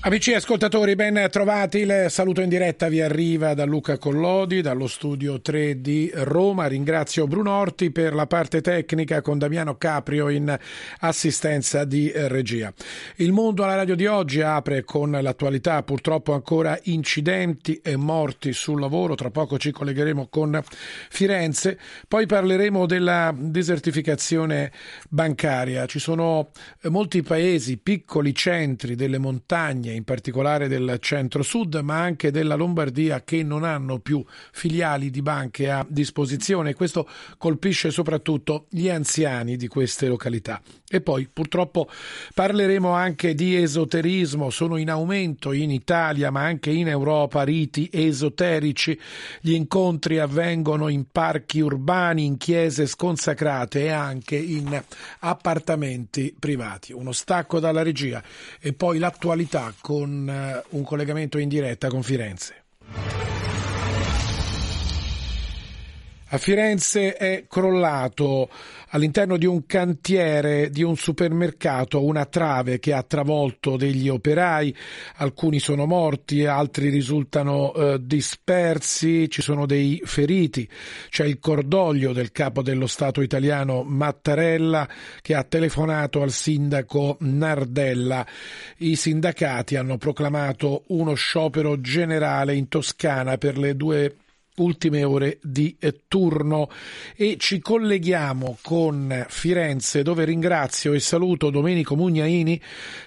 Amici ascoltatori, ben trovati. Il saluto in diretta vi arriva da Luca Collodi, dallo studio 3 di Roma. Ringrazio Bruno Orti per la parte tecnica con Damiano Caprio in assistenza di regia. Il mondo alla radio di oggi apre con l'attualità, purtroppo ancora incidenti e morti sul lavoro. Tra poco ci collegheremo con Firenze. Poi parleremo della desertificazione bancaria. Ci sono molti paesi, piccoli centri delle montagne in particolare del centro-sud, ma anche della Lombardia, che non hanno più filiali di banche a disposizione. Questo colpisce soprattutto gli anziani di queste località. E poi purtroppo parleremo anche di esoterismo, sono in aumento in Italia ma anche in Europa riti esoterici, gli incontri avvengono in parchi urbani, in chiese sconsacrate e anche in appartamenti privati. Uno stacco dalla regia e poi l'attualità con eh, un collegamento in diretta con Firenze. A Firenze è crollato all'interno di un cantiere di un supermercato una trave che ha travolto degli operai, alcuni sono morti, altri risultano eh, dispersi, ci sono dei feriti, c'è il cordoglio del capo dello Stato italiano Mattarella che ha telefonato al sindaco Nardella. I sindacati hanno proclamato uno sciopero generale in Toscana per le due ultime ore di eh, turno e ci colleghiamo con Firenze dove ringrazio e saluto Domenico Mugnaini,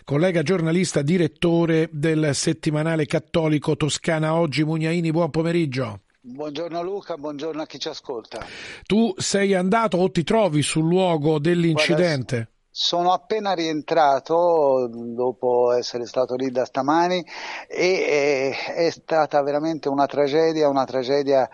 collega giornalista, direttore del settimanale cattolico Toscana Oggi. Mugnaini, buon pomeriggio. Buongiorno Luca, buongiorno a chi ci ascolta. Tu sei andato o ti trovi sul luogo dell'incidente? Sono appena rientrato dopo essere stato lì da stamani e è stata veramente una tragedia, una tragedia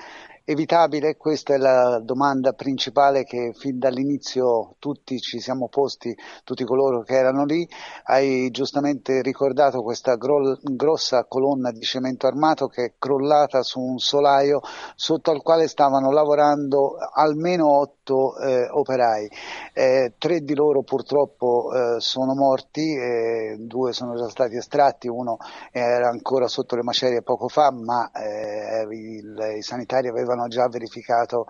evitabile? Questa è la domanda principale che fin dall'inizio tutti ci siamo posti, tutti coloro che erano lì. Hai giustamente ricordato questa gro- grossa colonna di cemento armato che è crollata su un solaio sotto al quale stavano lavorando almeno otto eh, operai. Eh, tre di loro purtroppo eh, sono morti, eh, due sono già stati estratti, uno era ancora sotto le macerie poco fa, ma eh, il, i sanitari avevano già verificato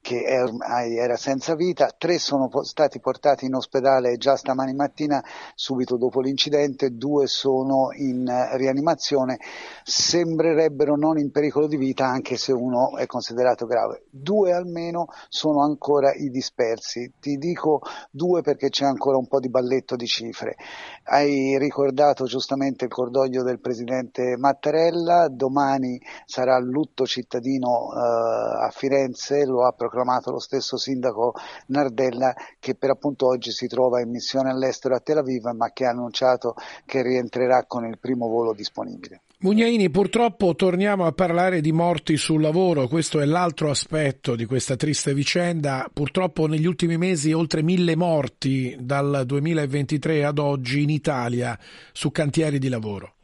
che era senza vita, tre sono stati portati in ospedale già stamani mattina subito dopo l'incidente, due sono in rianimazione, sembrerebbero non in pericolo di vita anche se uno è considerato grave. Due almeno sono ancora i dispersi, ti dico due perché c'è ancora un po' di balletto di cifre. Hai ricordato giustamente il cordoglio del presidente Mattarella, domani sarà lutto cittadino eh, a Firenze, lo ha proclamato lo stesso sindaco Nardella che per appunto oggi si trova in missione all'estero a Tel Aviv ma che ha annunciato che rientrerà con il primo volo disponibile. Mugnaini, purtroppo torniamo a parlare di morti sul lavoro, questo è l'altro aspetto di questa triste vicenda. Purtroppo negli ultimi mesi oltre mille morti dal 2023 ad oggi in Italia su cantieri di lavoro.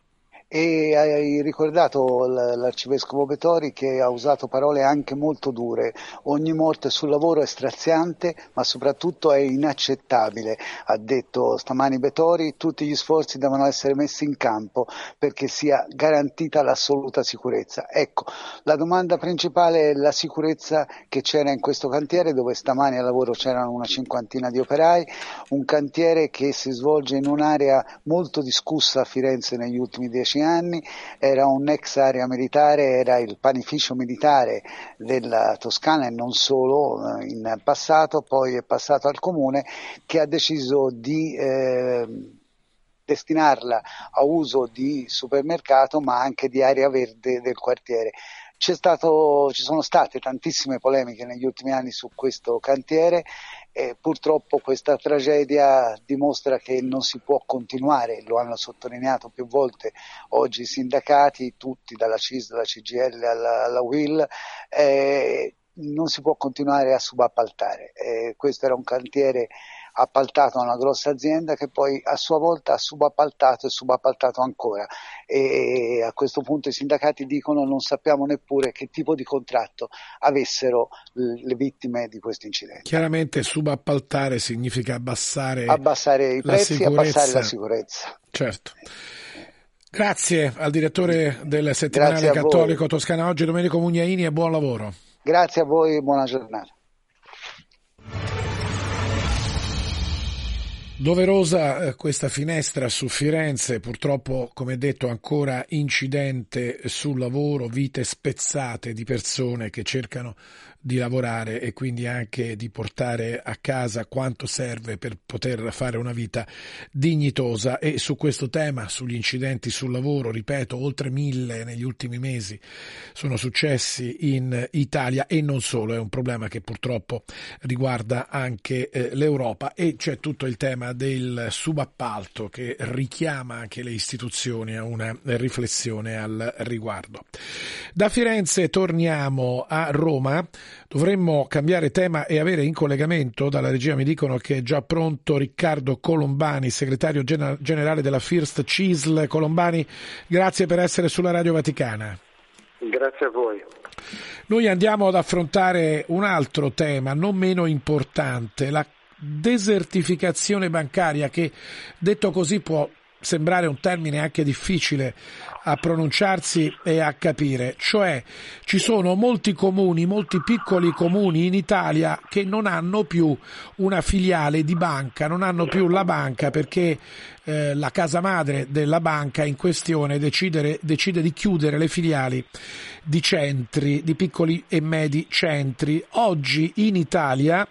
E hai ricordato l'arcivescovo Betori che ha usato parole anche molto dure. Ogni morte sul lavoro è straziante, ma soprattutto è inaccettabile. Ha detto stamani Betori, tutti gli sforzi devono essere messi in campo perché sia garantita l'assoluta sicurezza. Ecco, la domanda principale è la sicurezza che c'era in questo cantiere dove stamani al lavoro c'erano una cinquantina di operai, un cantiere che si svolge in un'area molto discussa a Firenze negli ultimi dieci anni, era un'ex area militare, era il panificio militare della Toscana e non solo eh, in passato, poi è passato al comune che ha deciso di eh, destinarla a uso di supermercato ma anche di area verde del quartiere. Stato, ci sono state tantissime polemiche negli ultimi anni su questo cantiere Eh, purtroppo questa tragedia dimostra che non si può continuare, lo hanno sottolineato più volte oggi i sindacati, tutti dalla CIS, dalla CGL alla, alla WIL, eh, non si può continuare a subappaltare. Eh, questo era un cantiere appaltato a una grossa azienda che poi a sua volta ha subappaltato e subappaltato ancora e a questo punto i sindacati dicono non sappiamo neppure che tipo di contratto avessero le vittime di questo incidente. Chiaramente subappaltare significa abbassare, abbassare i prezzi e abbassare la sicurezza. Certo. Grazie al direttore del settimanale cattolico voi. Toscana Oggi, Domenico Mugnaini e buon lavoro. Grazie a voi e buona giornata. Doverosa eh, questa finestra su Firenze, purtroppo come detto ancora incidente sul lavoro, vite spezzate di persone che cercano di lavorare e quindi anche di portare a casa quanto serve per poter fare una vita dignitosa. E su questo tema, sugli incidenti sul lavoro, ripeto, oltre mille negli ultimi mesi sono successi in Italia e non solo, è un problema che purtroppo riguarda anche eh, l'Europa. E c'è tutto il tema del subappalto che richiama anche le istituzioni a una riflessione al riguardo. Da Firenze torniamo a Roma Dovremmo cambiare tema e avere in collegamento, dalla regia mi dicono che è già pronto Riccardo Colombani, segretario generale della First CISL. Colombani, grazie per essere sulla Radio Vaticana. Grazie a voi. Noi andiamo ad affrontare un altro tema non meno importante, la desertificazione bancaria che detto così può sembrare un termine anche difficile a pronunciarsi e a capire, cioè ci sono molti comuni, molti piccoli comuni in Italia che non hanno più una filiale di banca, non hanno più la banca perché eh, la casa madre della banca in questione decide, decide di chiudere le filiali di centri, di piccoli e medi centri. Oggi in Italia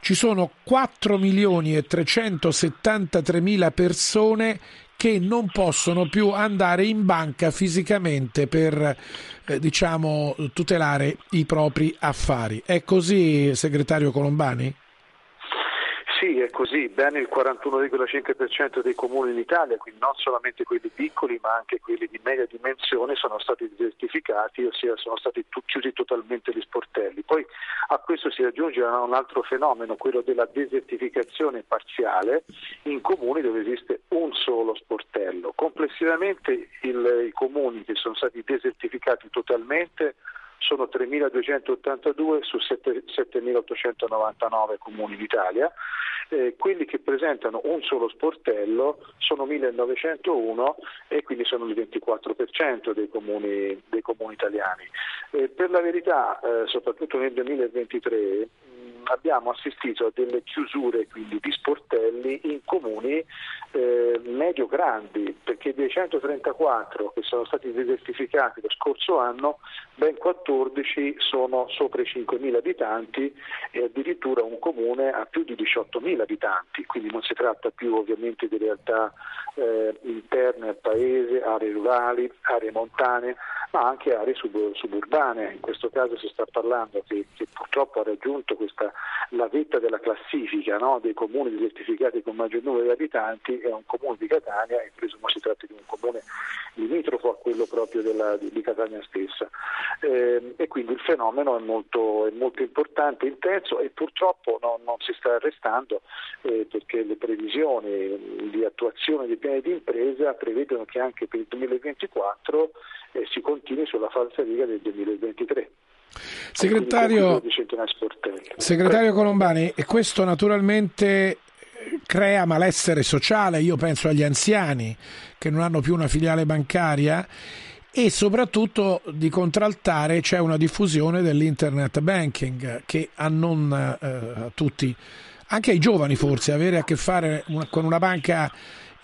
ci sono 4 milioni e 373 mila persone che non possono più andare in banca fisicamente per eh, diciamo tutelare i propri affari. È così, segretario Colombani? Sì, è così, bene il 41,5% dei comuni in Italia, quindi non solamente quelli piccoli ma anche quelli di media dimensione sono stati desertificati, ossia sono stati t- chiusi totalmente gli sportelli. Poi a questo si aggiunge un altro fenomeno, quello della desertificazione parziale in comuni dove esiste un solo sportello. Complessivamente il, i comuni che sono stati desertificati totalmente sono 3.282 su 7.899 comuni d'Italia, eh, quelli che presentano un solo sportello sono 1.901 e quindi sono il 24% dei comuni, dei comuni italiani. Eh, per la verità, eh, soprattutto nel 2023, abbiamo assistito a delle chiusure quindi, di sportelli in comuni eh, medio-grandi, perché dei 134 che sono stati desertificati lo scorso anno, ben 14 sono sopra i 5.000 abitanti e addirittura un comune ha più di 18.000 abitanti, quindi non si tratta più ovviamente di realtà eh, interne al paese, aree rurali, aree montane, ma anche aree sub- suburbane. In questo caso si sta parlando che, che purtroppo ha raggiunto questa, la vetta della classifica no? dei comuni desertificati con maggior numero di abitanti, è un comune di Catania e presumo si tratti di un comune limitrofo a quello proprio della, di, Catania stessa. Eh, e quindi il fenomeno è molto, è molto importante, intenso e purtroppo no, non si sta arrestando eh, perché le previsioni di attuazione dei piani di impresa prevedono che anche per il 2024 eh, si continui sulla falsa riga del 2023. Segretario, segretario Colombani, e questo naturalmente crea malessere sociale, io penso agli anziani che non hanno più una filiale bancaria e soprattutto di contraltare c'è una diffusione dell'internet banking che a non eh, a tutti, anche ai giovani forse, avere a che fare una, con una banca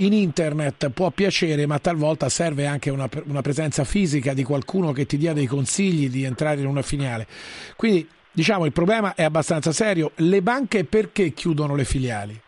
in internet può piacere, ma talvolta serve anche una, una, presenza fisica di qualcuno che ti dia dei consigli di entrare in una filiale. Quindi diciamo il problema è abbastanza serio. Le banche perché chiudono le filiali?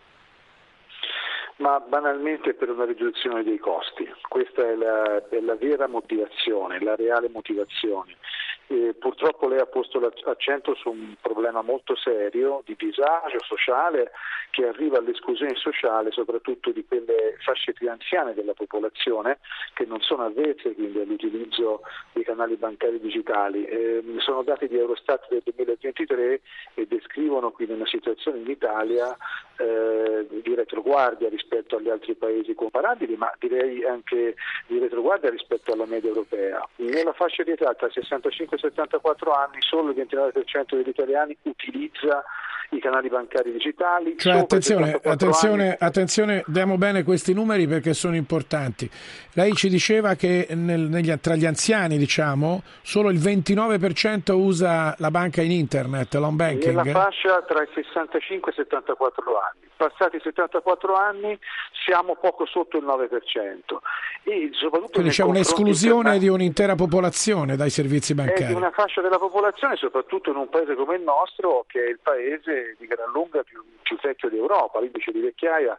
Ma banalmente per una riduzione dei costi, questa è la, è la vera motivazione, la reale motivazione. Eh, purtroppo lei ha posto l'accento su un problema molto serio di disagio sociale che arriva all'esclusione sociale soprattutto di quelle fasce più anziane della popolazione che non sono avvezze quindi all'utilizzo dei canali bancari digitali. Eh, sono dati di Eurostat del 2023 e descrivono quindi una situazione in Italia eh, di retroguardia rispetto agli altri paesi comparabili, ma direi anche di retroguardia rispetto alla media europea. Nella fascia di età tra 65 e 74 anni solo il 29% degli italiani utilizza i canali bancari digitali. Cioè, attenzione, attenzione, attenzione, diamo bene questi numeri perché sono importanti. Lei ci diceva che nel, negli, tra gli anziani, diciamo, solo il 29% usa la banca in internet, l'home banking. Nella fascia tra i 65 e i 74 anni. Passati i 74 anni siamo poco sotto il 9%. E Quindi c'è un'esclusione di un'intera popolazione dai servizi bancari. È di una fascia della popolazione, soprattutto in un paese come il nostro, che è il paese di gran lunga più, più vecchio d'Europa, l'indice di vecchiaia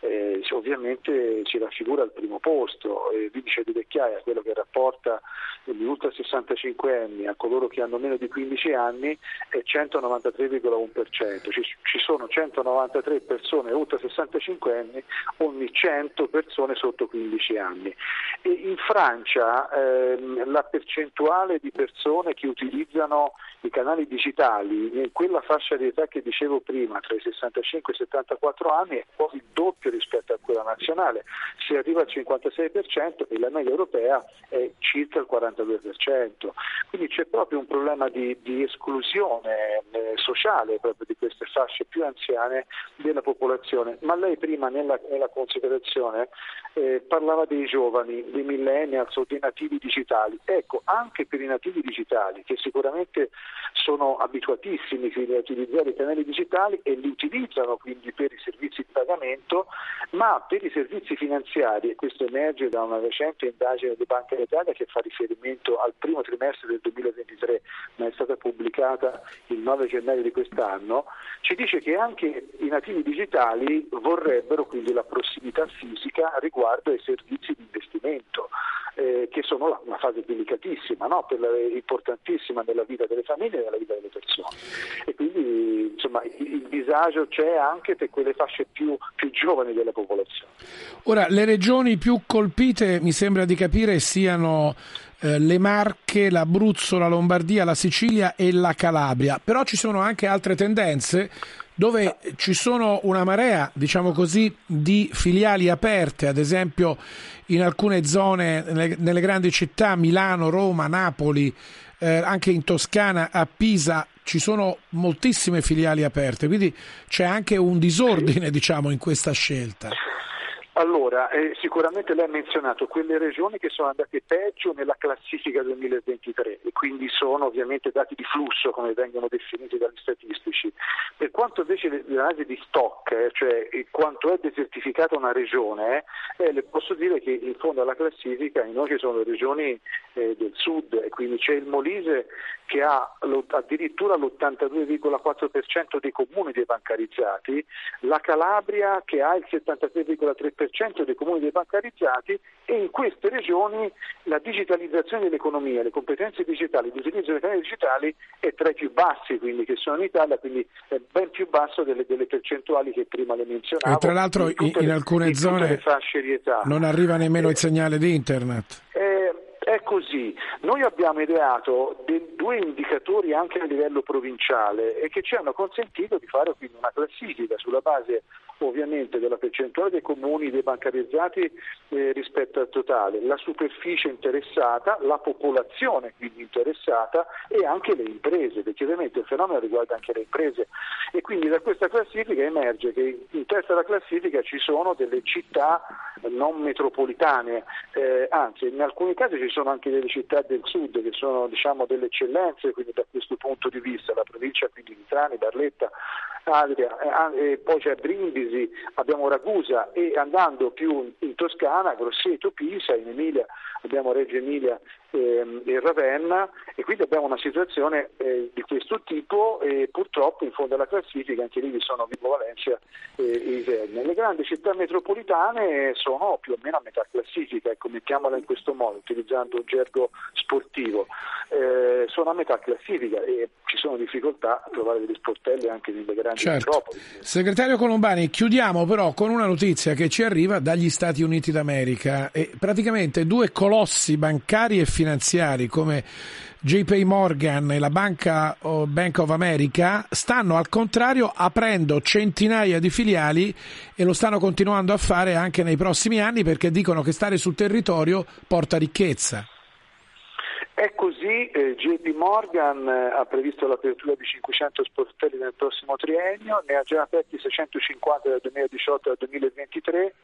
eh, ovviamente ci raffigura al primo posto, eh, l'indice di vecchiaia, quello che rapporta gli ultra 65 anni a coloro che hanno meno di 15 anni, è 193,1%, ci, ci sono 193 persone ultra 65 anni ogni 100 persone sotto 15 anni. E in Francia ehm, la percentuale di persone che utilizzano i canali digitali in quella fascia di età che dicevo prima, tra i 65 e i 74 anni, è quasi il doppio rispetto a quella nazionale, si arriva al 56% e la media europea è circa il 42%. Quindi c'è proprio un problema di, di esclusione eh, sociale proprio di queste fasce più anziane della popolazione. Ma lei prima nella, nella considerazione eh, parlava dei giovani, dei millennials o dei nativi digitali. Ecco, anche per i nativi digitali, che sicuramente sono abituatissimi a utilizzare i canali digitali e li utilizzano quindi per i servizi di pagamento, ma per i servizi finanziari, e questo emerge da una recente indagine di Banca d'Italia che fa riferimento al primo trimestre del 2023, ma è stata pubblicata il 9 gennaio di quest'anno, ci dice che anche i nativi digitali vorrebbero quindi la prossimità fisica riguardo ai servizi di investimento eh, che sono una fase delicatissima, no? la, importantissima nella vita delle famiglie e nella vita delle persone. E quindi insomma, il, il disagio c'è anche per quelle fasce più, più giovani della popolazione. Ora, le regioni più colpite mi sembra di capire siano eh, le Marche, l'Abruzzo, la Lombardia, la Sicilia e la Calabria, però ci sono anche altre tendenze dove ci sono una marea, diciamo così, di filiali aperte, ad esempio in alcune zone, nelle, grandi città, Milano, Roma, Napoli, eh, anche in Toscana, a Pisa, ci sono moltissime filiali aperte, quindi c'è anche un disordine, diciamo, in questa scelta. Allora, eh, sicuramente lei ha menzionato quelle regioni che sono andate peggio nella classifica 2023 e quindi sono ovviamente dati di flusso come vengono definiti dagli statistici. Per quanto invece l'analisi di stock, eh, cioè quanto è desertificata una regione, eh, le posso dire che in fondo alla classifica in noi ci sono le regioni eh, del sud e quindi c'è il Molise che ha addirittura l'82,4% dei comuni debancarizzati, la Calabria che ha il 73,3% dei comuni debancarizzati e in queste regioni la digitalizzazione dell'economia, le competenze digitali, l'utilizzo dei canali digitali è tra i più bassi quindi, che sono in Italia, quindi è ben più basso delle, delle percentuali che prima le menzionavo. E tra l'altro in, in, in alcune zone non arriva nemmeno il segnale di internet. Eh, è così. Noi abbiamo ideato due indicatori anche a livello provinciale e che ci hanno consentito di fare quindi una classifica sulla base ovviamente della percentuale dei comuni debancarizzati eh, rispetto al totale, la superficie interessata, la popolazione quindi interessata e anche le imprese, perché ovviamente il fenomeno riguarda anche le imprese. E quindi da questa classifica emerge che in testa alla classifica ci sono delle città non metropolitane, eh, anzi in alcuni casi ci sono anche delle città del sud che sono diciamo, delle eccellenze, quindi da questo punto di vista la provincia quindi di Trani, Barletta, Adria, eh, e poi c'è Brindisi, abbiamo Ragusa e andando più in Toscana, Grosseto, Pisa, in Emilia abbiamo Reggio Emilia ehm, e Ravenna e quindi abbiamo una situazione eh, di questo tipo e purtroppo in fondo alla classifica anche lì vi sono Vibo Valencia e Isernia. Le grandi città metropolitane sono più o meno a metà classifica, ecco, mettiamola in questo modo, utilizzando un gergo sportivo, eh, sono a metà classifica e ci sono difficoltà a trovare degli sportelli anche nelle grandi certo. metropoli. Segretario Colombani, chiudiamo però con una notizia che ci arriva dagli Stati Uniti d'America e praticamente due colossi bancari e finanziari come JP Morgan e la banca Bank of America stanno al contrario aprendo centinaia di filiali e lo stanno continuando a fare anche nei prossimi anni perché dicono che stare sul territorio porta ricchezza. È così, eh, JP Morgan eh, ha previsto l'apertura di 500 sportelli nel prossimo triennio, ne ha già aperti 650 dal 2018 al 2023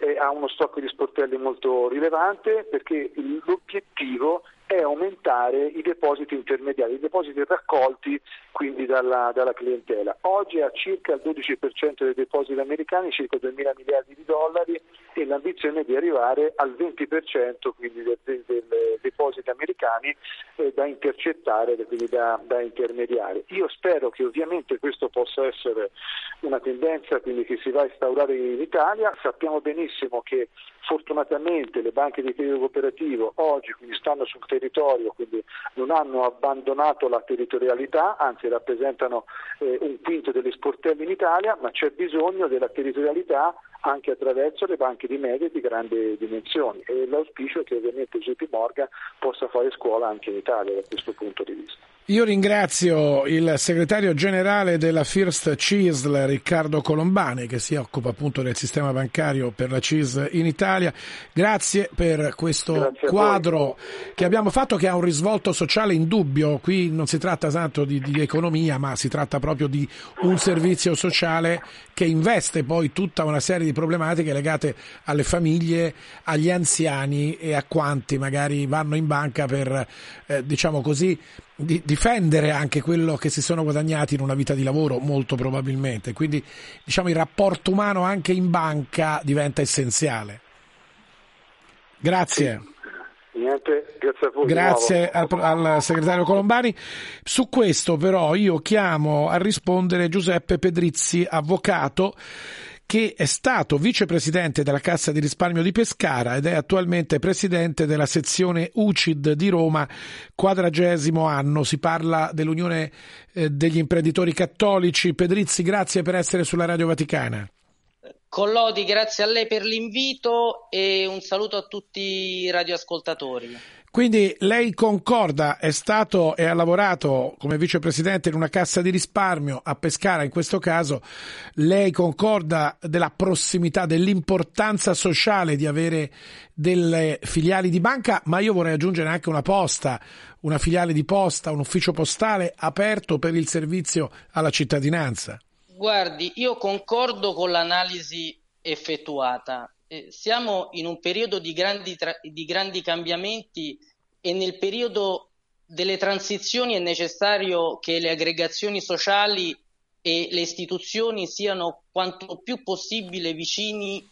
e ha uno stock di sportelli molto rilevante perché l'obiettivo è aumentare i depositi intermediari, i depositi raccolti quindi dalla, dalla clientela. Oggi ha circa il 12% dei depositi americani, circa 2 mila miliardi di dollari e l'ambizione è di arrivare al 20% quindi dei, dei, dei depositi americani eh, da intercettare, quindi da, da, intermediari. Io spero che ovviamente questo possa essere una tendenza che si va a instaurare in Italia, sappiamo benissimo che fortunatamente le banche di credito cooperativo oggi stanno sul territorio, quindi non hanno abbandonato la territorialità, anzi rappresentano eh, un quinto degli sportelli in Italia, ma c'è bisogno della territorialità anche attraverso le banche di medie e di grandi dimensioni e l'auspicio è che ovviamente JP Morgan possa fare scuola anche in Italia da questo punto di vista. Io ringrazio il segretario generale della First CISL, Riccardo Colombani, che si occupa appunto del sistema bancario per la CISL in Italia. Grazie per questo Grazie quadro che abbiamo fatto che ha un risvolto sociale indubbio. Qui non si tratta tanto di, di economia, ma si tratta proprio di un servizio sociale che investe poi tutta una serie di problematiche legate alle famiglie, agli anziani e a quanti magari vanno in banca per, eh, diciamo così, di difendere anche quello che si sono guadagnati in una vita di lavoro, molto probabilmente. Quindi diciamo il rapporto umano anche in banca diventa essenziale. Grazie. Niente, grazie. Grazie al, al, segretario Colombani. Su questo però io chiamo a rispondere Giuseppe Pedrizzi, avvocato che è stato vicepresidente della Cassa di risparmio di Pescara ed è attualmente presidente della sezione UCID di Roma, quadragesimo anno. Si parla dell'Unione eh, degli imprenditori cattolici. Pedrizzi, grazie per essere sulla Radio Vaticana. Collodi, grazie a lei per l'invito e un saluto a tutti i radioascoltatori. Quindi lei concorda, è stato e ha lavorato come vicepresidente in una cassa di risparmio a Pescara in questo caso, lei concorda della prossimità, dell'importanza sociale di avere delle filiali di banca, ma io vorrei aggiungere anche una posta, una filiale di posta, un ufficio postale aperto per il servizio alla cittadinanza. Guardi, io concordo con l'analisi effettuata eh, siamo in un periodo di grandi, tra- di grandi cambiamenti e nel periodo delle transizioni è necessario che le aggregazioni sociali e le istituzioni siano quanto più possibile vicini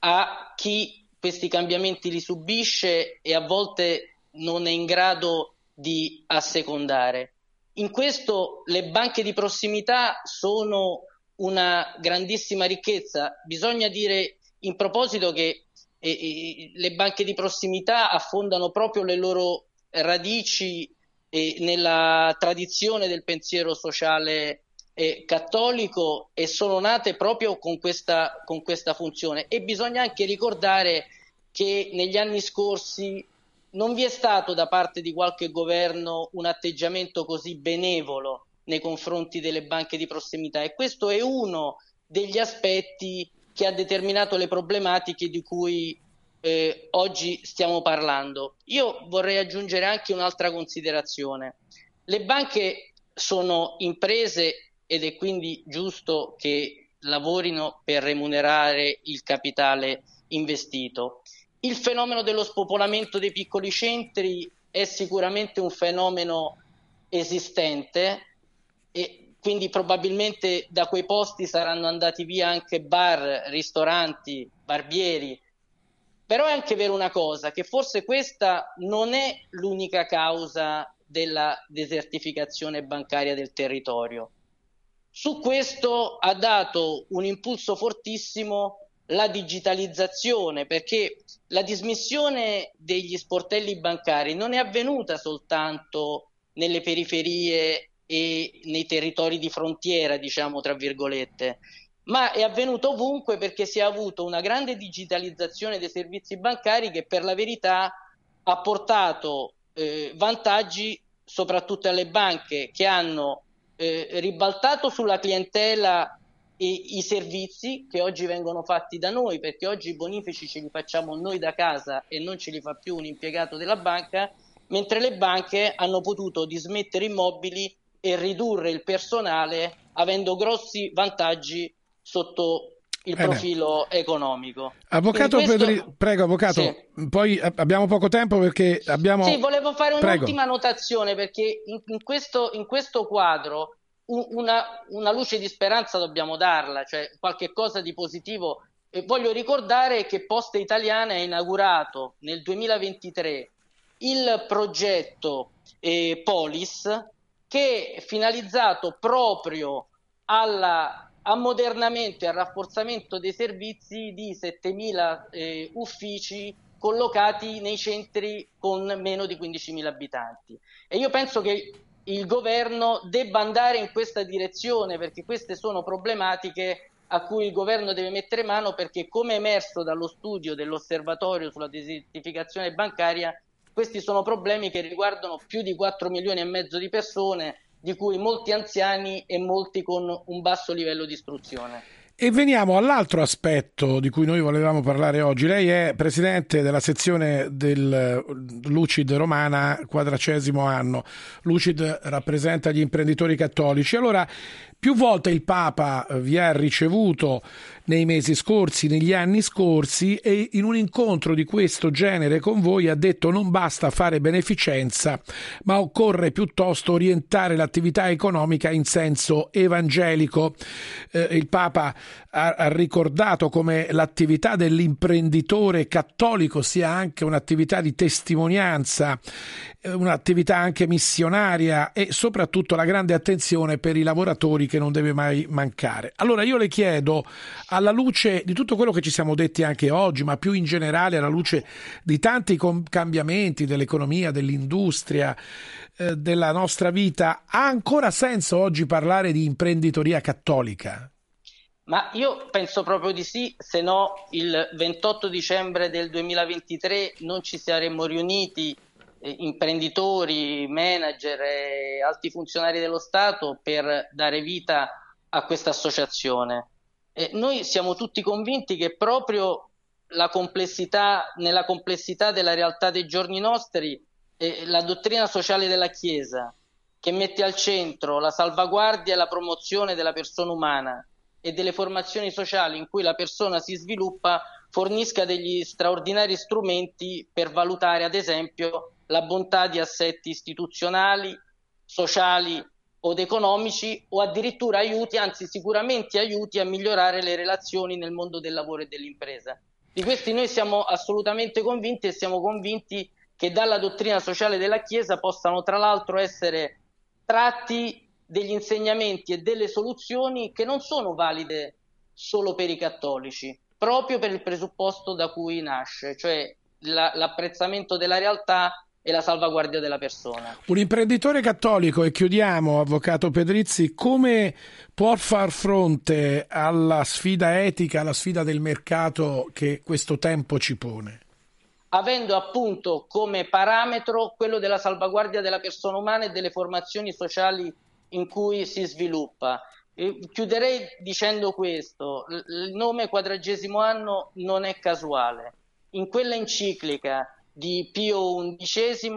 a chi questi cambiamenti li subisce e a volte non è in grado di assecondare. In questo le banche di prossimità sono una grandissima ricchezza. Bisogna dire in proposito che eh, eh, le banche di prossimità affondano proprio le loro radici eh, nella tradizione del pensiero sociale eh, cattolico e sono nate proprio con questa, con questa funzione. E bisogna anche ricordare che negli anni scorsi non vi è stato da parte di qualche governo un atteggiamento così benevolo nei confronti delle banche di prossimità e questo è uno degli aspetti che ha determinato le problematiche di cui eh, oggi stiamo parlando. Io vorrei aggiungere anche un'altra considerazione. Le banche sono imprese ed è quindi giusto che lavorino per remunerare il capitale investito. Il fenomeno dello spopolamento dei piccoli centri è sicuramente un fenomeno esistente e quindi probabilmente da quei posti saranno andati via anche bar, ristoranti, barbieri. Però è anche vero una cosa, che forse questa non è l'unica causa della desertificazione bancaria del territorio. Su questo ha dato un impulso fortissimo la digitalizzazione, perché la dismissione degli sportelli bancari non è avvenuta soltanto nelle periferie e nei territori di frontiera, diciamo tra virgolette, ma è avvenuto ovunque perché si è avuto una grande digitalizzazione dei servizi bancari che per la verità ha portato eh, vantaggi soprattutto alle banche che hanno eh, ribaltato sulla clientela i, i servizi che oggi vengono fatti da noi, perché oggi i bonifici ce li facciamo noi da casa e non ce li fa più un impiegato della banca, mentre le banche hanno potuto dismettere immobili e ridurre il personale avendo grossi vantaggi sotto il Bene. profilo economico. Avvocato questo... Pedri, prego avvocato, sì. poi abbiamo poco tempo perché abbiamo... Sì, volevo fare un'ultima prego. notazione perché in, in, questo, in questo quadro una, una, luce di speranza dobbiamo darla, cioè qualche cosa di positivo. E voglio ricordare che Poste Italiane ha inaugurato nel 2023 il progetto eh, Polis che è finalizzato proprio alla ammodernamento e al rafforzamento dei servizi di 7.000 eh, uffici collocati nei centri con meno di 15.000 abitanti. E io penso che il governo debba andare in questa direzione perché queste sono problematiche a cui il governo deve mettere mano perché come emerso dallo studio dell'osservatorio sulla desertificazione bancaria questi sono problemi che riguardano più di 4 milioni e mezzo di persone di cui molti anziani e molti con un basso livello di istruzione. E veniamo all'altro aspetto di cui noi volevamo parlare oggi. Lei è presidente della sezione del Lucid Romana, quadracesimo anno. Lucid rappresenta gli imprenditori cattolici. Allora, più volte il Papa vi ha ricevuto nei mesi scorsi, negli anni scorsi e in un incontro di questo genere con voi ha detto non basta fare beneficenza, ma occorre piuttosto orientare l'attività economica in senso evangelico. Eh, il Papa ha, ha ricordato come l'attività dell'imprenditore cattolico sia anche un'attività di testimonianza un'attività anche missionaria e soprattutto la grande attenzione per i lavoratori che non deve mai mancare. Allora io le chiedo, alla luce di tutto quello che ci siamo detti anche oggi, ma più in generale alla luce di tanti cambiamenti dell'economia, dell'industria, eh, della nostra vita, ha ancora senso oggi parlare di imprenditoria cattolica? Ma io penso proprio di sì, se no il 28 dicembre del 2023 non ci saremmo riuniti imprenditori, manager e alti funzionari dello Stato per dare vita a questa associazione. E noi siamo tutti convinti che proprio complessità, nella complessità della realtà dei giorni nostri, eh, la dottrina sociale della Chiesa, che mette al centro la salvaguardia e la promozione della persona umana e delle formazioni sociali in cui la persona si sviluppa, fornisca degli straordinari strumenti per valutare, ad esempio, la bontà di assetti istituzionali, sociali od economici o addirittura aiuti, anzi sicuramente aiuti a migliorare le relazioni nel mondo del lavoro e dell'impresa. Di questi noi siamo assolutamente convinti e siamo convinti che dalla dottrina sociale della Chiesa possano tra l'altro essere tratti degli insegnamenti e delle soluzioni che non sono valide solo per i cattolici, proprio per il presupposto da cui nasce, cioè la, l'apprezzamento della realtà e la salvaguardia della persona. Un imprenditore cattolico, e chiudiamo, Avvocato Pedrizzi, come può far fronte alla sfida etica, alla sfida del mercato che questo tempo ci pone? Avendo appunto come parametro quello della salvaguardia della persona umana e delle formazioni sociali in cui si sviluppa. E chiuderei dicendo questo, il nome quadragesimo anno non è casuale. In quella enciclica di Pio XI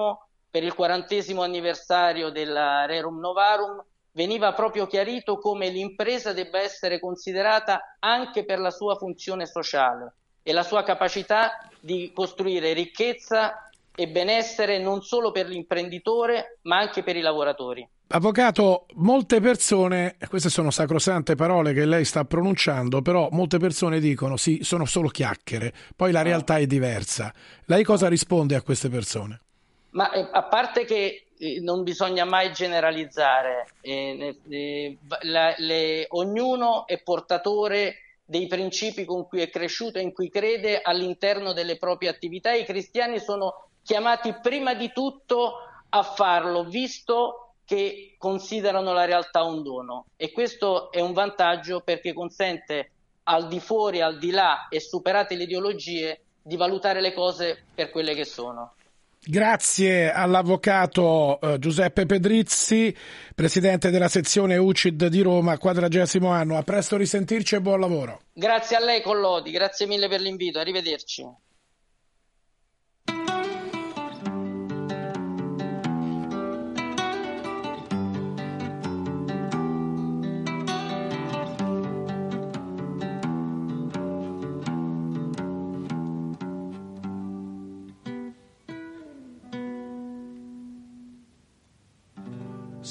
per il quarantesimo anniversario della Rerum Novarum veniva proprio chiarito come l'impresa debba essere considerata anche per la sua funzione sociale e la sua capacità di costruire ricchezza e benessere non solo per l'imprenditore ma anche per i lavoratori. Avvocato, molte persone, queste sono sacrosante parole che lei sta pronunciando, però molte persone dicono sì, sono solo chiacchiere, poi la realtà è diversa. Lei cosa risponde a queste persone? Ma eh, a parte che eh, non bisogna mai generalizzare, eh, eh, la, le, ognuno è portatore dei principi con cui è cresciuto e in cui crede all'interno delle proprie attività. I cristiani sono chiamati prima di tutto a farlo, visto che considerano la realtà un dono e questo è un vantaggio perché consente al di fuori, al di là e superate le ideologie di valutare le cose per quelle che sono. Grazie all'avvocato eh, Giuseppe Pedrizzi, presidente della sezione UCID di Roma, quadragesimo anno. A presto risentirci e buon lavoro. Grazie a lei Collodi, grazie mille per l'invito, arrivederci.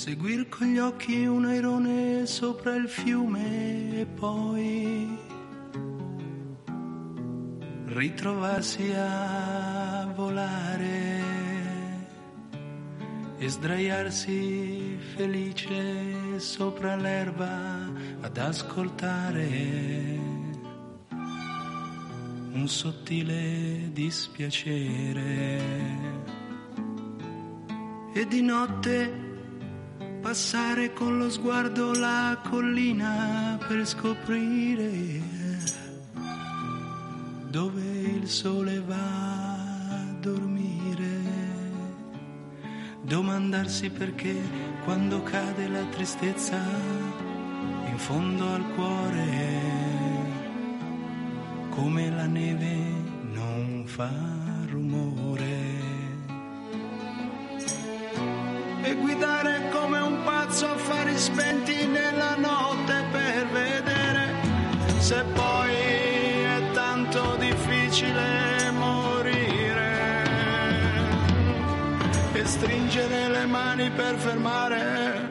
Seguir con gli occhi un airone sopra il fiume e poi ritrovarsi a volare e sdraiarsi felice sopra l'erba ad ascoltare un sottile dispiacere. E di notte passare con lo sguardo la collina per scoprire dove il sole va a dormire. Domandarsi perché quando cade la tristezza in fondo al cuore, come la neve non fa rumore. Spenti nella notte per vedere se poi è tanto difficile morire. E stringere le mani per fermare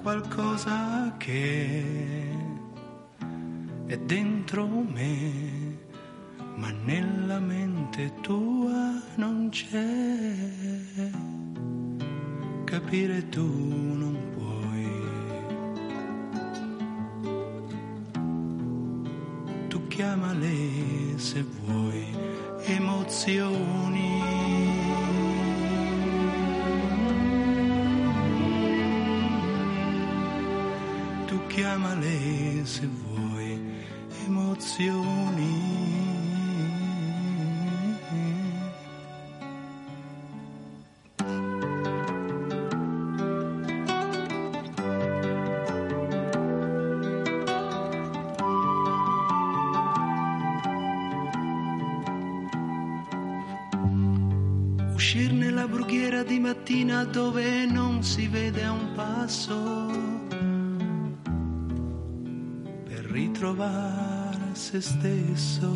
qualcosa che è dentro me ma nella mente tua non c'è. Capire tu non chiamale se vuoi emozioni. Tu chiamale se vuoi emozioni. Mattina dove non si vede un passo per ritrovare se stesso.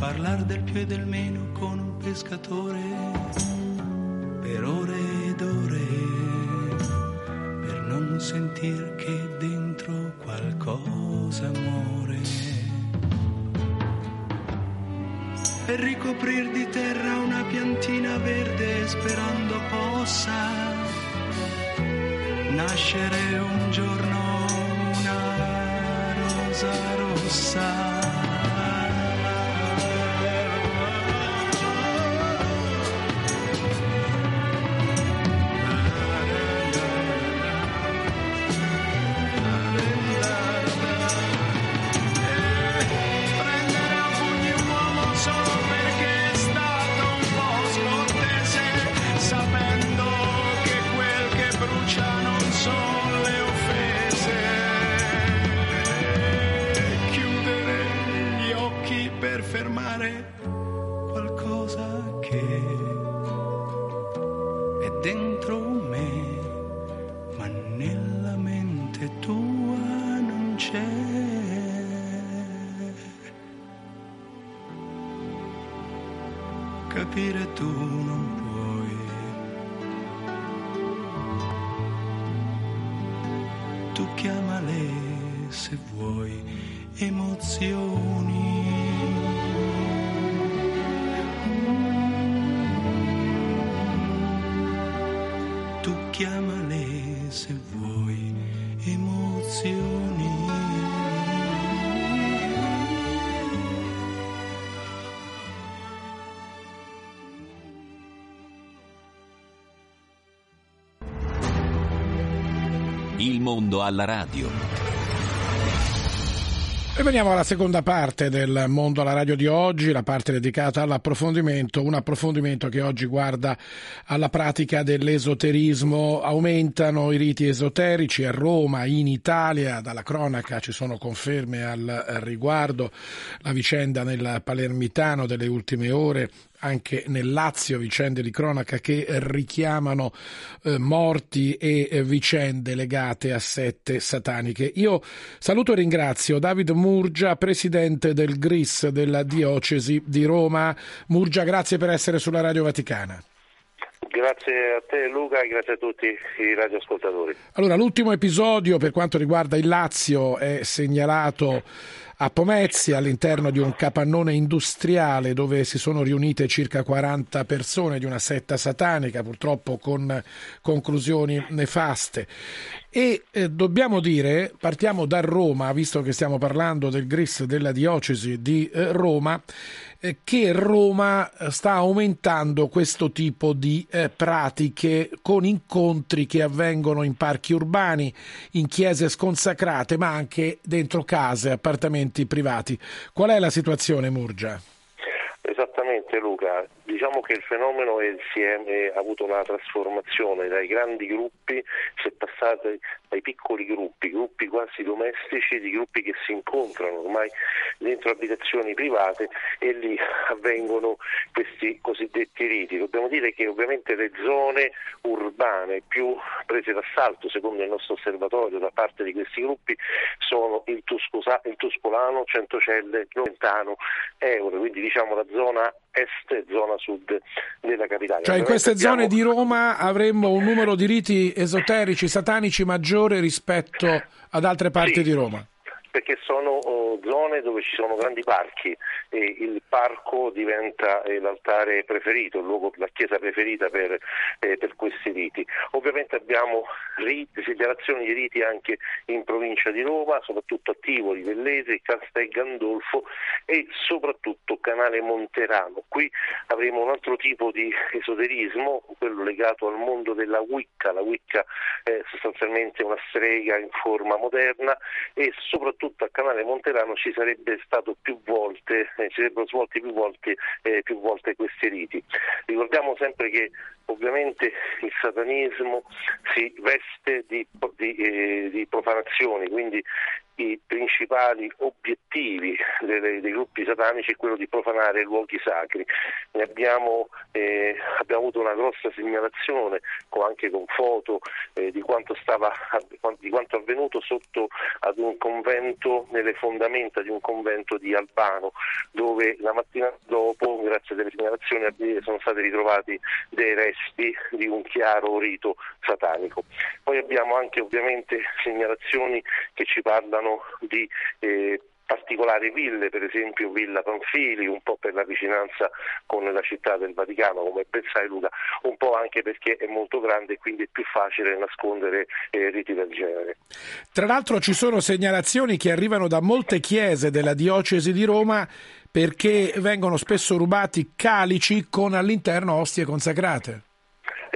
Parlare del più e del meno con un pescatore per ore ed ore per non sentir che dentro qualcosa muore. e ricoprir di verde sperando possa nascere un giorno una rosa rossa. capire tu non puoi. Tu chiamale se vuoi emozioni. Tu chiamale se vuoi emozioni. Il mondo alla radio. E veniamo alla seconda parte del mondo alla radio di oggi, la parte dedicata all'approfondimento, un approfondimento che oggi guarda alla pratica dell'esoterismo. Aumentano i riti esoterici a Roma, in Italia, dalla cronaca ci sono conferme al riguardo, la vicenda nel palermitano delle ultime ore anche nel Lazio vicende di cronaca che richiamano eh, morti e eh, vicende legate a sette sataniche. Io saluto e ringrazio David Murgia, presidente del GRIS della diocesi di Roma. Murgia, grazie per essere sulla Radio Vaticana. Grazie a te Luca e grazie a tutti i radioascoltatori. Allora, l'ultimo episodio per quanto riguarda il Lazio è segnalato a Pomezia all'interno di un capannone industriale dove si sono riunite circa 40 persone di una setta satanica, purtroppo con conclusioni nefaste. E eh, dobbiamo dire, partiamo da Roma, visto che stiamo parlando del GRIS della diocesi di eh, Roma, che Roma eh, sta aumentando questo tipo di eh, pratiche con incontri che avvengono in parchi urbani, in chiese sconsacrate, ma anche dentro case, appartamenti privati. Qual è la situazione, Murgia? Esattamente Luca, diciamo che il fenomeno insieme ha avuto una trasformazione dai grandi gruppi, si è passato ai piccoli gruppi, gruppi quasi domestici, di gruppi che si incontrano ormai dentro abitazioni private e lì avvengono questi cosiddetti riti. Dobbiamo dire che ovviamente le zone urbane più prese d'assalto, secondo il nostro osservatorio, da parte di questi gruppi sono il, Tuscosa, il Tuscolano, Centocelle, Noventano, Euro, quindi diciamo la zona est e zona sud della capitale. Cioè in queste abbiamo... zone di Roma avremmo un numero di riti esoterici, satanici maggiore rispetto ad altre parti sì. di Roma? Perché sono oh, zone dove ci sono grandi parchi e il parco diventa eh, l'altare preferito, luogo, la chiesa preferita per, eh, per questi riti. Ovviamente abbiamo riti, di riti anche in provincia di Roma, soprattutto a Tivoli, Vellese, Castel Gandolfo e soprattutto Canale Monterano. Qui avremo un altro tipo di esoterismo, quello legato al mondo della Wicca. La Wicca è sostanzialmente una strega in forma moderna e soprattutto soprattutto a Canale Monterano ci sarebbe stato più volte, eh, ci sarebbero svolti più volte, eh, più volte questi riti. Ricordiamo sempre che ovviamente il satanismo si veste di, di, eh, di profanazioni, quindi i principali obiettivi dei, dei, gruppi satanici è quello di profanare luoghi sacri. Abbiamo, eh, abbiamo, avuto una grossa segnalazione con, anche con foto eh, di, quanto stava, di quanto avvenuto sotto ad un convento, nelle fondamenta di un convento di Albano, dove la mattina dopo, grazie alle segnalazioni, sono stati ritrovati dei resti di un chiaro rito satanico. Poi abbiamo anche ovviamente segnalazioni che ci parlano parlano di eh, particolari ville, per esempio Villa Panfili, un po' per la vicinanza con la città del Vaticano, come ben sai Luca, un po' anche perché è molto grande e quindi è più facile nascondere eh, riti del genere. Tra l'altro ci sono segnalazioni che arrivano da molte chiese della diocesi di Roma perché vengono spesso rubati calici con all'interno ostie consacrate.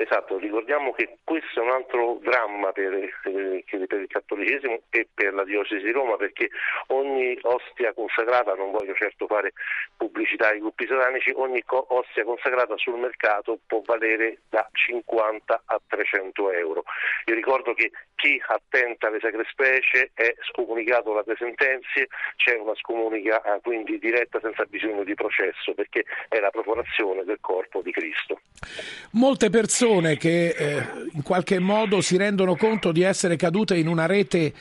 Esatto, ricordiamo che questo è un altro dramma per, eh, per, il cattolicesimo e per la diocesi di Roma perché ogni ostia consacrata, non voglio certo fare pubblicità ai gruppi satanici, ogni ostia consacrata sul mercato può valere da 50 a 300 euro. Io ricordo che chi attenta alle sacre specie è scomunicato dalle sentenze, c'è una scomunica eh, quindi diretta senza bisogno di processo perché è la profanazione del corpo di Cristo. Molte persone che eh, in qualche modo si rendono conto di essere cadute in una rete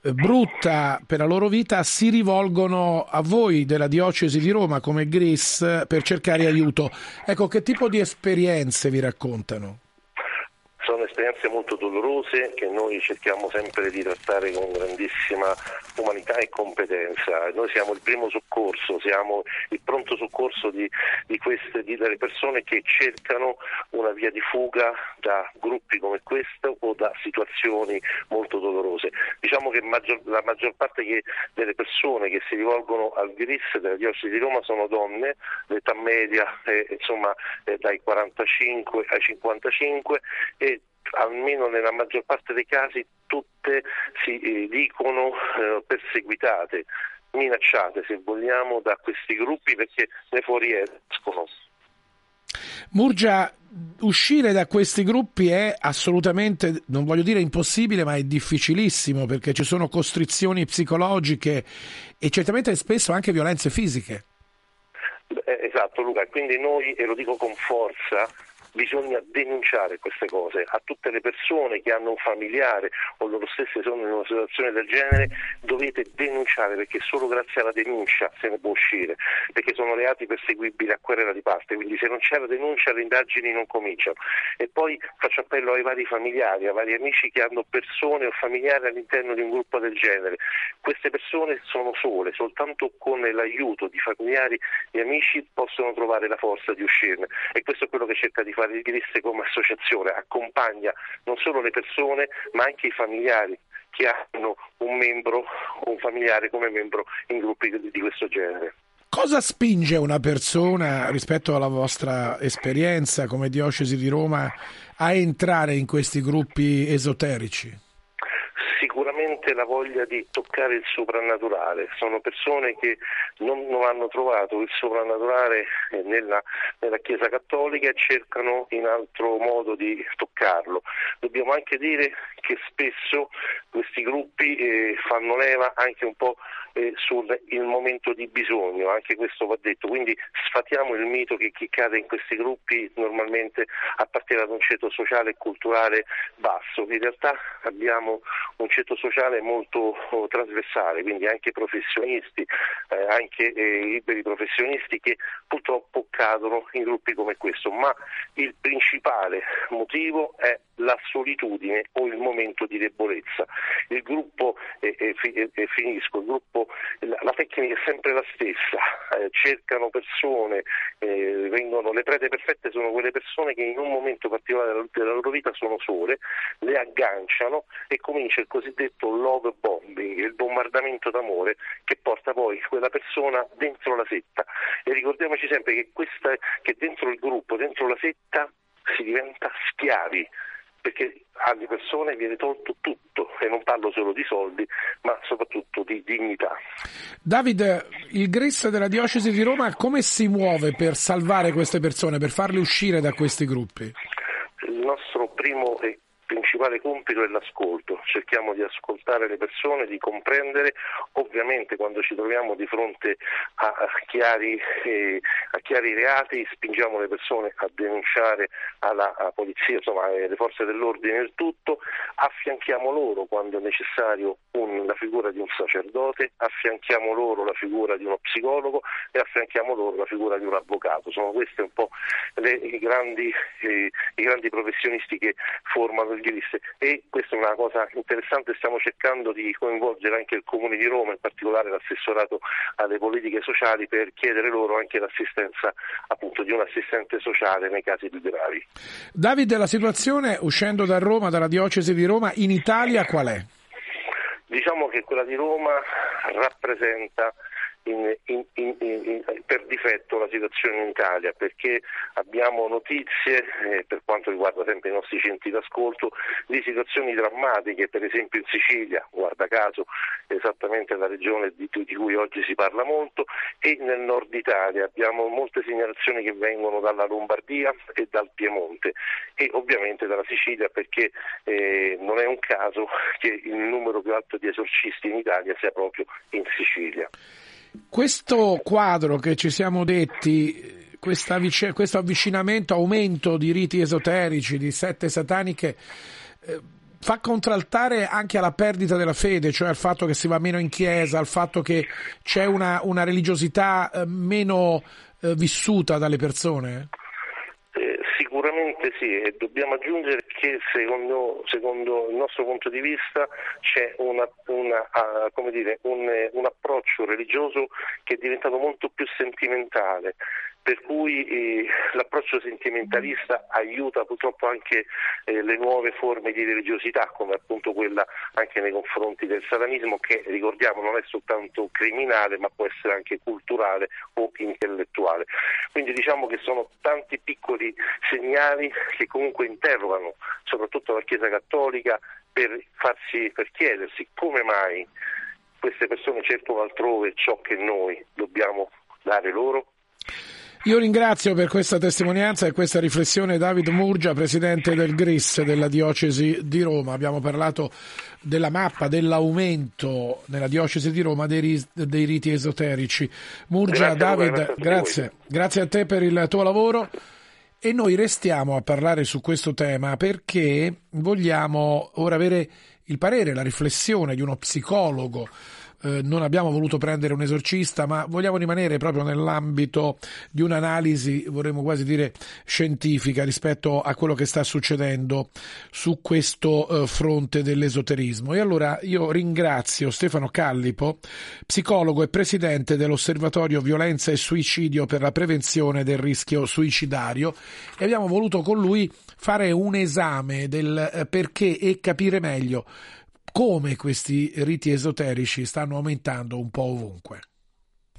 eh, brutta per la loro vita si rivolgono a voi della diocesi di Roma come GRIS per cercare aiuto. Ecco, che tipo di esperienze vi raccontano? Sono esperienze molto dolorose che noi cerchiamo sempre di trattare con grandissima umanità e competenza. Noi siamo il primo soccorso, siamo il pronto soccorso di, di queste di, delle persone che cercano una via di fuga da gruppi come questo o da situazioni molto dolorose. Diciamo che maggior, la maggior parte che, delle persone che si rivolgono al GRIS della diocesi di Roma sono donne, l'età media è insomma, è dai 45 ai 55 e almeno nella maggior parte dei casi tutte si eh, dicono eh, perseguitate, minacciate se vogliamo da questi gruppi perché ne fuoriescono. Murgia, uscire da questi gruppi è assolutamente, non voglio dire impossibile, ma è difficilissimo perché ci sono costrizioni psicologiche e certamente spesso anche violenze fisiche. Esatto Luca, quindi noi, e lo dico con forza, bisogna denunciare queste cose a tutte le persone che hanno un familiare o loro stesse sono in una situazione del genere, dovete denunciare perché solo grazie alla denuncia se ne può uscire, perché sono reati perseguibili a querela di parte, quindi se non c'è la denuncia le indagini non cominciano. E poi faccio appello ai vari familiari, ai vari amici che hanno persone o familiari all'interno di un gruppo del genere. Queste persone sono sole, soltanto con l'aiuto di familiari e amici possono trovare la forza di uscirne e questo è quello che cerca di fare di Grisse come associazione accompagna non solo le persone ma anche i familiari che hanno un membro o un familiare come membro in gruppi di questo genere. Cosa spinge una persona rispetto alla vostra esperienza come diocesi di Roma a entrare in questi gruppi esoterici? Sicuramente la voglia di toccare il soprannaturale, sono persone che non, non hanno trovato il soprannaturale nella, nella, Chiesa Cattolica e cercano in altro modo di toccarlo. Dobbiamo anche dire che spesso questi gruppi eh, fanno leva anche un po' eh, sul momento di bisogno, anche questo va detto, quindi sfatiamo il mito che chi cade in questi gruppi normalmente appartiene ad un ceto sociale e culturale basso, in realtà abbiamo un ceto sociale molto oh, trasversale, quindi anche professionisti, eh, anche eh, liberi professionisti che purtroppo cadono in gruppi come questo, ma il principale motivo è la solitudine o il momento di debolezza. Il gruppo, e, e, e finisco, il gruppo, la, tecnica è sempre la stessa, eh, cercano persone, eh, vengono, le prete perfette sono quelle persone che in un momento particolare della, della loro vita sono sole, le agganciano e comincia il cosiddetto love bombing, il bombardamento d'amore che porta poi quella persona dentro la setta. E ricordiamoci sempre che, questa, che dentro il gruppo, dentro la setta si diventa schiavi perché alle persone viene tolto tutto e non parlo solo di soldi ma soprattutto di dignità. David, il GRIS della diocesi di Roma come si muove per salvare queste persone, per farle uscire da questi gruppi? Il nostro primo e principale compito è l'ascolto, cerchiamo di ascoltare le persone, di comprendere, ovviamente quando ci troviamo di fronte a, a, chiari, eh, a chiari, reati spingiamo le persone a denunciare alla polizia, insomma alle forze dell'ordine il tutto, affianchiamo loro quando è necessario un, la figura di un sacerdote, affianchiamo loro la figura di uno psicologo e affianchiamo loro la figura di un avvocato, sono questi un po' le, i, grandi, eh, i grandi professionisti che formano il Gillis e questa è una cosa interessante, stiamo cercando di coinvolgere anche il Comune di Roma, in particolare l'assessorato alle politiche sociali per chiedere loro anche l'assistenza appunto di un assistente sociale nei casi più gravi. Davide, la situazione uscendo da Roma, dalla diocesi di Roma, in Italia qual è? Diciamo che quella di Roma rappresenta in, in, in, per difetto la situazione in Italia perché abbiamo notizie, eh, per quanto riguarda sempre i nostri centri d'ascolto, di situazioni drammatiche, per esempio in Sicilia, guarda caso esattamente la regione di, di cui oggi si parla molto, e nel nord Italia abbiamo molte segnalazioni che vengono dalla Lombardia e dal Piemonte e ovviamente dalla Sicilia perché eh, non è un caso che il numero più alto di esorcisti in Italia sia proprio in Sicilia. Questo quadro che ci siamo detti, questa, questo avvicinamento, aumento di riti esoterici, di sette sataniche, eh, fa contraltare anche alla perdita della fede, cioè al fatto che si va meno in chiesa, al fatto che c'è una, una religiosità eh, meno eh, vissuta dalle persone? Assolutamente sì, e dobbiamo aggiungere che secondo, secondo il nostro punto di vista c'è una, una, uh, dire, un, un approccio religioso che è diventato molto più sentimentale per cui eh, l'approccio sentimentalista aiuta purtroppo anche eh, le nuove forme di religiosità, come appunto quella anche nei confronti del satanismo, che ricordiamo non è soltanto criminale, ma può essere anche culturale o intellettuale. Quindi diciamo che sono tanti piccoli segnali che comunque interrogano, soprattutto la Chiesa Cattolica, per, farsi, per chiedersi come mai queste persone cercano altrove ciò che noi dobbiamo dare loro. Io ringrazio per questa testimonianza e questa riflessione David Murgia, presidente del GRIS della diocesi di Roma. Abbiamo parlato della mappa dell'aumento nella diocesi di Roma dei, dei riti esoterici. Murgia, grazie David, voi, grazie. grazie a te per il tuo lavoro. E noi restiamo a parlare su questo tema perché vogliamo ora avere il parere, la riflessione di uno psicologo eh, non abbiamo voluto prendere un esorcista, ma vogliamo rimanere proprio nell'ambito di un'analisi, vorremmo quasi dire scientifica rispetto a quello che sta succedendo su questo eh, fronte dell'esoterismo. E allora io ringrazio Stefano Callipo, psicologo e presidente dell'Osservatorio Violenza e Suicidio per la prevenzione del rischio suicidario e abbiamo voluto con lui fare un esame del eh, perché e capire meglio come questi riti esoterici stanno aumentando un po' ovunque.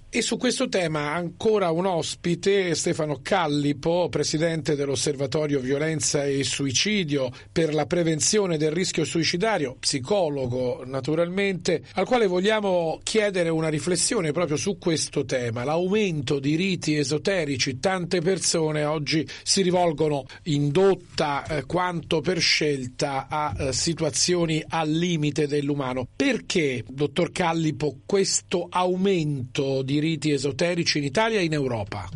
E su questo tema ancora un ospite, Stefano Callipo, presidente dell'Osservatorio Violenza e Suicidio per la prevenzione del rischio suicidario, psicologo naturalmente, al quale vogliamo chiedere una riflessione proprio su questo tema, l'aumento di riti esoterici. Tante persone oggi si rivolgono indotta eh, quanto per scelta a eh, situazioni al limite dell'umano. Perché, dottor Callipo, questo aumento di riti esoterici in Italia e in Europa?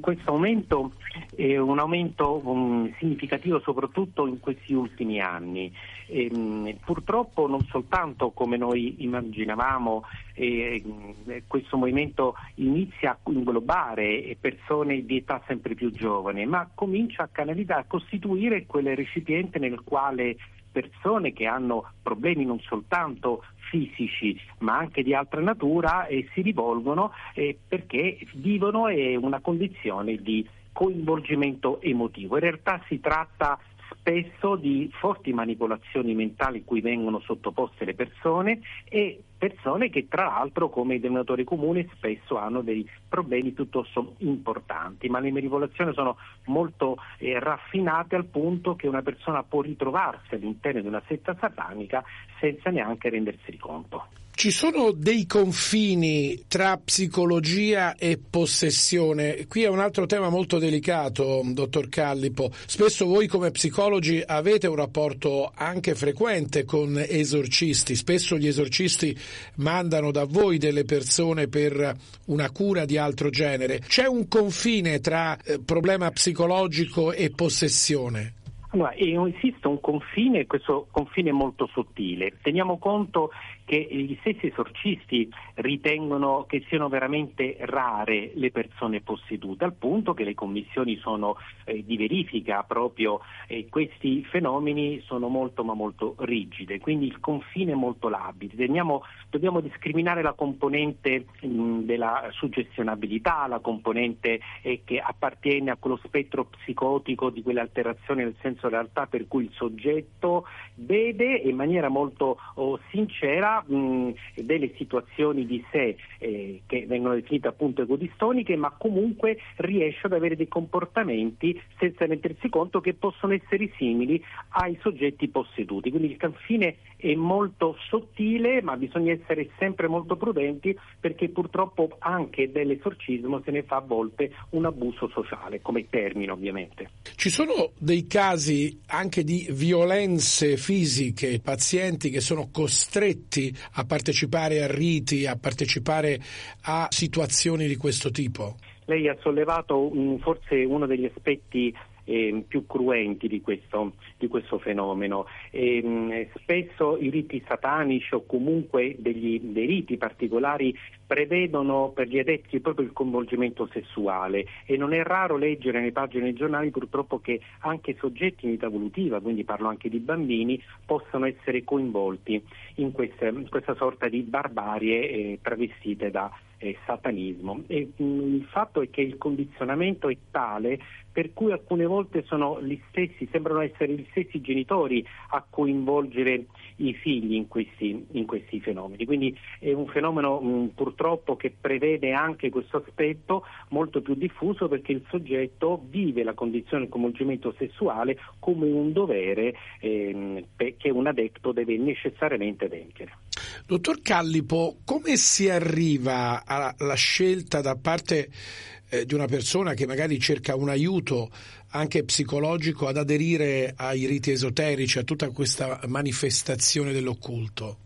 Questo aumento è un aumento um, significativo soprattutto in questi ultimi anni. E, um, purtroppo non soltanto come noi immaginavamo eh, questo movimento inizia a inglobare persone di età sempre più giovane, ma comincia a canalizzare, a costituire quel recipiente nel quale persone che hanno problemi non soltanto fisici ma anche di altra natura e si rivolgono eh, perché vivono in una condizione di coinvolgimento emotivo. In realtà si tratta spesso di forti manipolazioni mentali cui vengono sottoposte le persone e persone che tra l'altro come denominatore comune spesso hanno dei problemi piuttosto importanti, ma le manipolazioni sono molto eh, raffinate al punto che una persona può ritrovarsi all'interno di una setta satanica senza neanche rendersene conto. Ci sono dei confini tra psicologia e possessione. Qui è un altro tema molto delicato, dottor Callipo. Spesso voi come psicologi avete un rapporto anche frequente con esorcisti. Spesso gli esorcisti mandano da voi delle persone per una cura di altro genere. C'è un confine tra eh, problema psicologico e possessione? Allora, esiste un confine, questo confine è molto sottile. Teniamo conto che gli stessi esorcisti ritengono che siano veramente rare le persone possedute, al punto che le commissioni sono eh, di verifica proprio eh, questi fenomeni sono molto ma molto rigide, quindi il confine è molto labile. Teniamo, dobbiamo discriminare la componente mh, della suggestionabilità, la componente eh, che appartiene a quello spettro psicotico di quelle alterazioni nel senso realtà per cui il soggetto vede in maniera molto oh, sincera mh, delle situazioni di sé eh, che vengono definite appunto egodistoniche, ma comunque riesce ad avere dei comportamenti senza rendersi conto che possono essere simili ai soggetti posseduti. Quindi il confine è molto sottile, ma bisogna essere sempre molto prudenti perché purtroppo anche dell'esorcismo se ne fa a volte un abuso sociale, come termine ovviamente. Ci sono dei casi anche di violenze fisiche, pazienti che sono costretti a partecipare a riti, a partecipare a situazioni di questo tipo? Lei ha sollevato forse uno degli aspetti eh, più cruenti di questo, di questo fenomeno. E, mh, spesso i riti satanici o comunque degli, dei riti particolari prevedono per gli adepti proprio il coinvolgimento sessuale e non è raro leggere nelle pagine dei giornali purtroppo che anche soggetti in età evolutiva, quindi parlo anche di bambini, possano essere coinvolti in questa, in questa sorta di barbarie eh, travestite da eh, satanismo. E, mh, il fatto è che il condizionamento è tale per cui alcune volte sono gli stessi, sembrano essere gli stessi genitori a coinvolgere i figli in questi, in questi fenomeni. Quindi è un fenomeno mh, purtroppo che prevede anche questo aspetto molto più diffuso perché il soggetto vive la condizione del coinvolgimento sessuale come un dovere ehm, che un adepto deve necessariamente adempiere. Dottor Callipo, come si arriva alla scelta da parte eh, di una persona che magari cerca un aiuto anche psicologico ad aderire ai riti esoterici, a tutta questa manifestazione dell'occulto?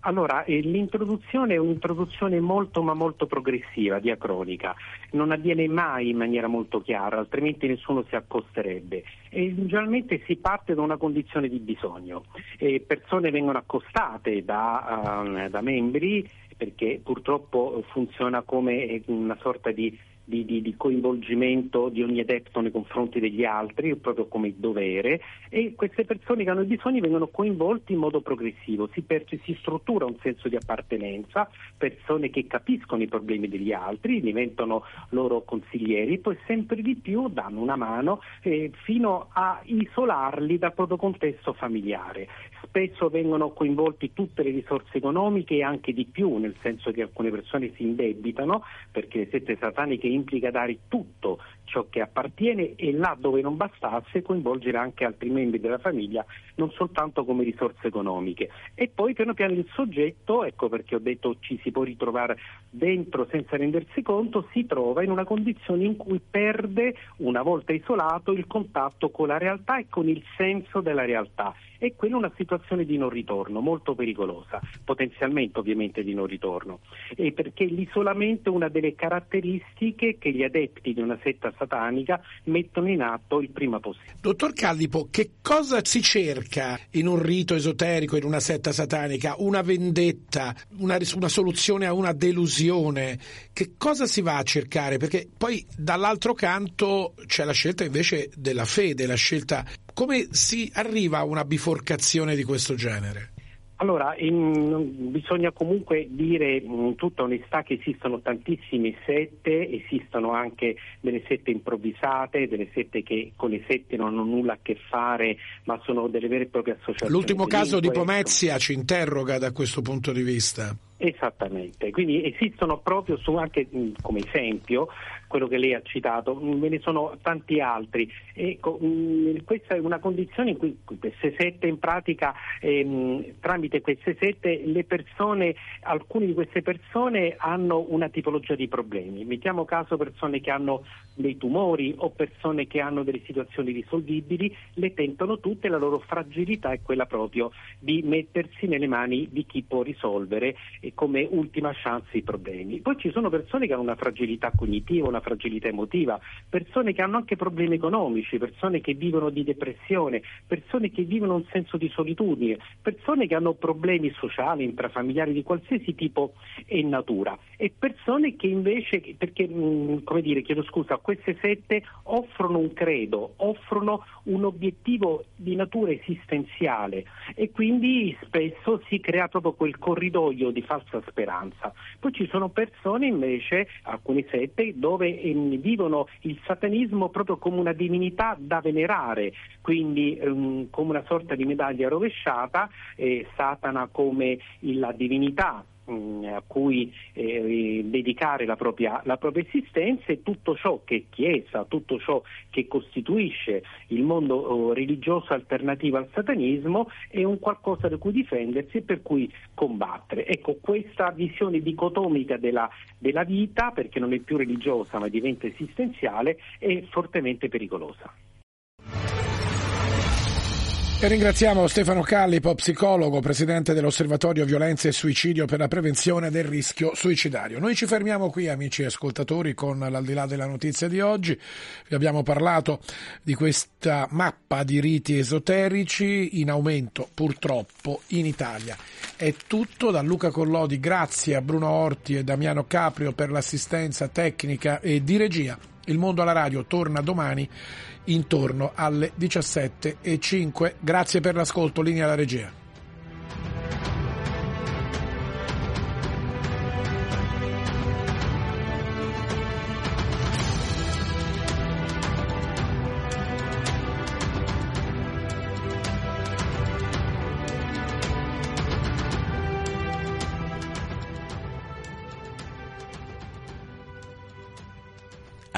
Allora, eh, l'introduzione è un'introduzione molto ma molto progressiva, diacronica, non avviene mai in maniera molto chiara, altrimenti nessuno si accosterebbe. E generalmente si parte da una condizione di bisogno. E persone vengono accostate da, uh, da membri perché purtroppo funziona come una sorta di di, di, di, coinvolgimento di ogni adepto nei confronti degli altri, proprio come dovere, e queste persone che hanno bisogni vengono coinvolte in modo progressivo, si, per, si struttura un senso di appartenenza, persone che capiscono i problemi degli altri, diventano loro consiglieri, poi sempre di più danno una mano eh, fino a isolarli dal proprio contesto familiare. Spesso vengono coinvolti tutte le risorse economiche e anche di più, nel senso che alcune persone si indebitano perché le sette sataniche implica dare tutto ciò che appartiene e là dove non bastasse coinvolgere anche altri membri della famiglia, non soltanto come risorse economiche. E poi piano piano il soggetto, ecco perché ho detto ci si può ritrovare dentro senza rendersi conto, si trova in una condizione in cui perde, una volta isolato, il contatto con la realtà e con il senso della realtà. E quella è una situazione di non ritorno, molto pericolosa, potenzialmente ovviamente di non ritorno, e perché l'isolamento è una delle caratteristiche che gli adepti di una setta satanica mettono in atto il prima possibile. Dottor Callipo, che cosa si cerca in un rito esoterico, in una setta satanica? Una vendetta, una, una soluzione a una delusione? Che cosa si va a cercare? Perché poi dall'altro canto c'è la scelta invece della fede, la scelta come si arriva a una biforcazione di questo genere? Allora, in, bisogna comunque dire in tutta onestà che esistono tantissime sette, esistono anche delle sette improvvisate, delle sette che con le sette non hanno nulla a che fare, ma sono delle vere e proprie associazioni. L'ultimo caso di Pomezia ci interroga da questo punto di vista. Esattamente, quindi esistono proprio su anche come esempio quello che lei ha citato, ve ne sono tanti altri. Ecco, questa è una condizione in cui queste sette in pratica ehm, tramite queste sette le persone, alcune di queste persone hanno una tipologia di problemi. Mettiamo caso persone che hanno dei tumori o persone che hanno delle situazioni risolvibili, le tentano tutte, la loro fragilità è quella proprio di mettersi nelle mani di chi può risolvere come ultima chance i problemi. Poi ci sono persone che hanno una fragilità cognitiva, una fragilità emotiva, persone che hanno anche problemi economici, persone che vivono di depressione, persone che vivono un senso di solitudine, persone che hanno problemi sociali, intrafamiliari di qualsiasi tipo e natura e persone che invece, perché come dire, chiedo scusa, queste sette offrono un credo, offrono un obiettivo di natura esistenziale e quindi spesso si crea proprio quel corridoio di falsa speranza. Poi ci sono persone invece, alcune sette, dove eh, vivono il satanismo proprio come una divinità da venerare, quindi ehm, come una sorta di medaglia rovesciata, eh, Satana come la divinità Mm, a cui eh, dedicare la propria, la propria, esistenza e tutto ciò che è Chiesa, tutto ciò che costituisce il mondo oh, religioso alternativo al satanismo è un qualcosa da cui difendersi e per cui combattere. Ecco, questa visione dicotomica della, della vita, perché non è più religiosa ma diventa esistenziale, è fortemente pericolosa. E ringraziamo Stefano Callipo, psicologo, presidente dell'Osservatorio Violenza e Suicidio per la prevenzione del rischio suicidario. Noi ci fermiamo qui, amici ascoltatori, con l'aldilà della notizia di oggi. Vi abbiamo parlato di questa mappa di riti esoterici in aumento purtroppo in Italia. È tutto da Luca Collodi, grazie a Bruno Orti e Damiano Caprio per l'assistenza tecnica e di regia. Il mondo alla radio torna domani intorno alle 17.05. Grazie per l'ascolto, linea alla regia.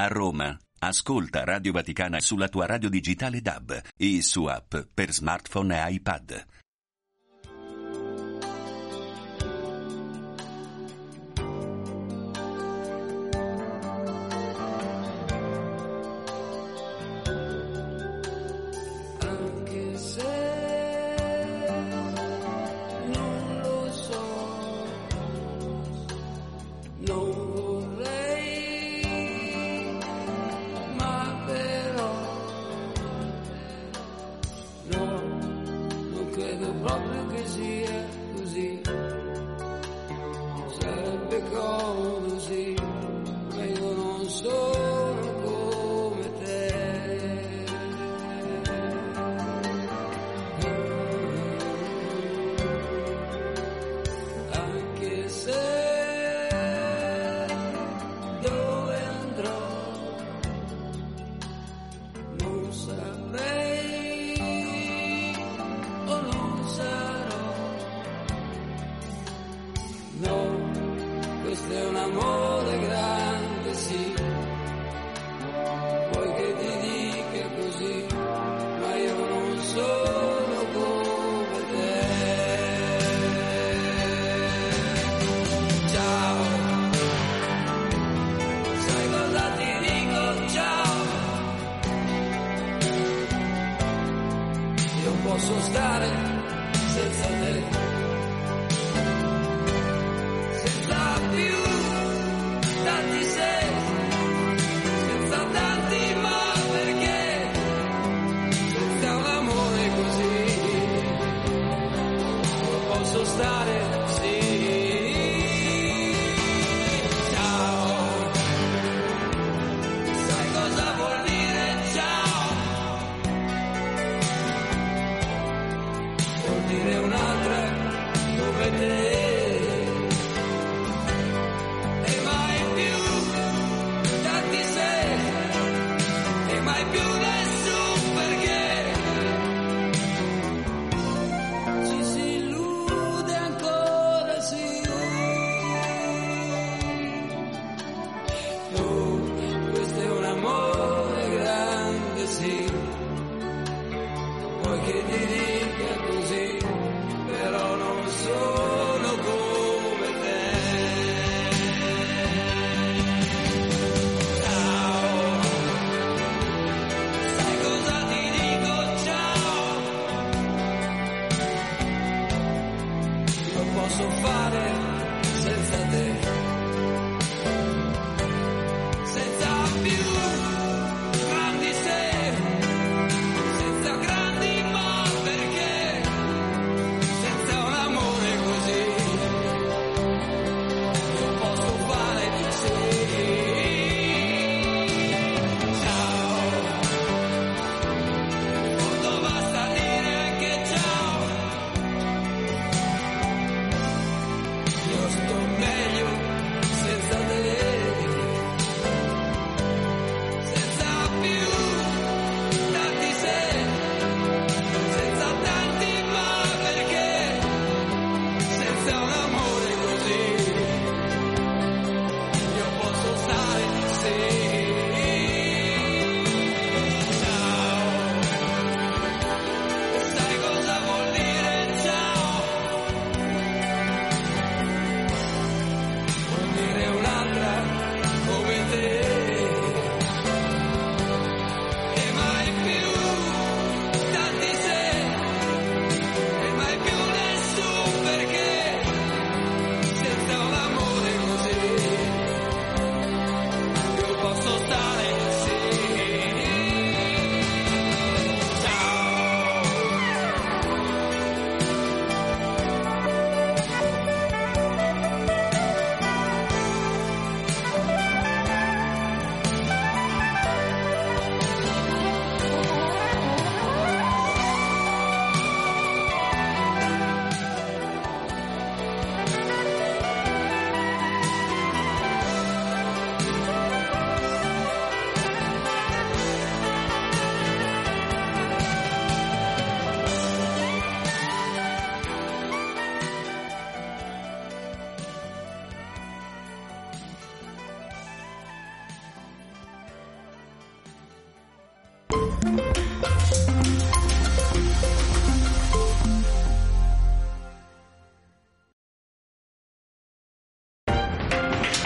A Roma, ascolta Radio Vaticana sulla tua radio digitale DAB e su app per smartphone e iPad.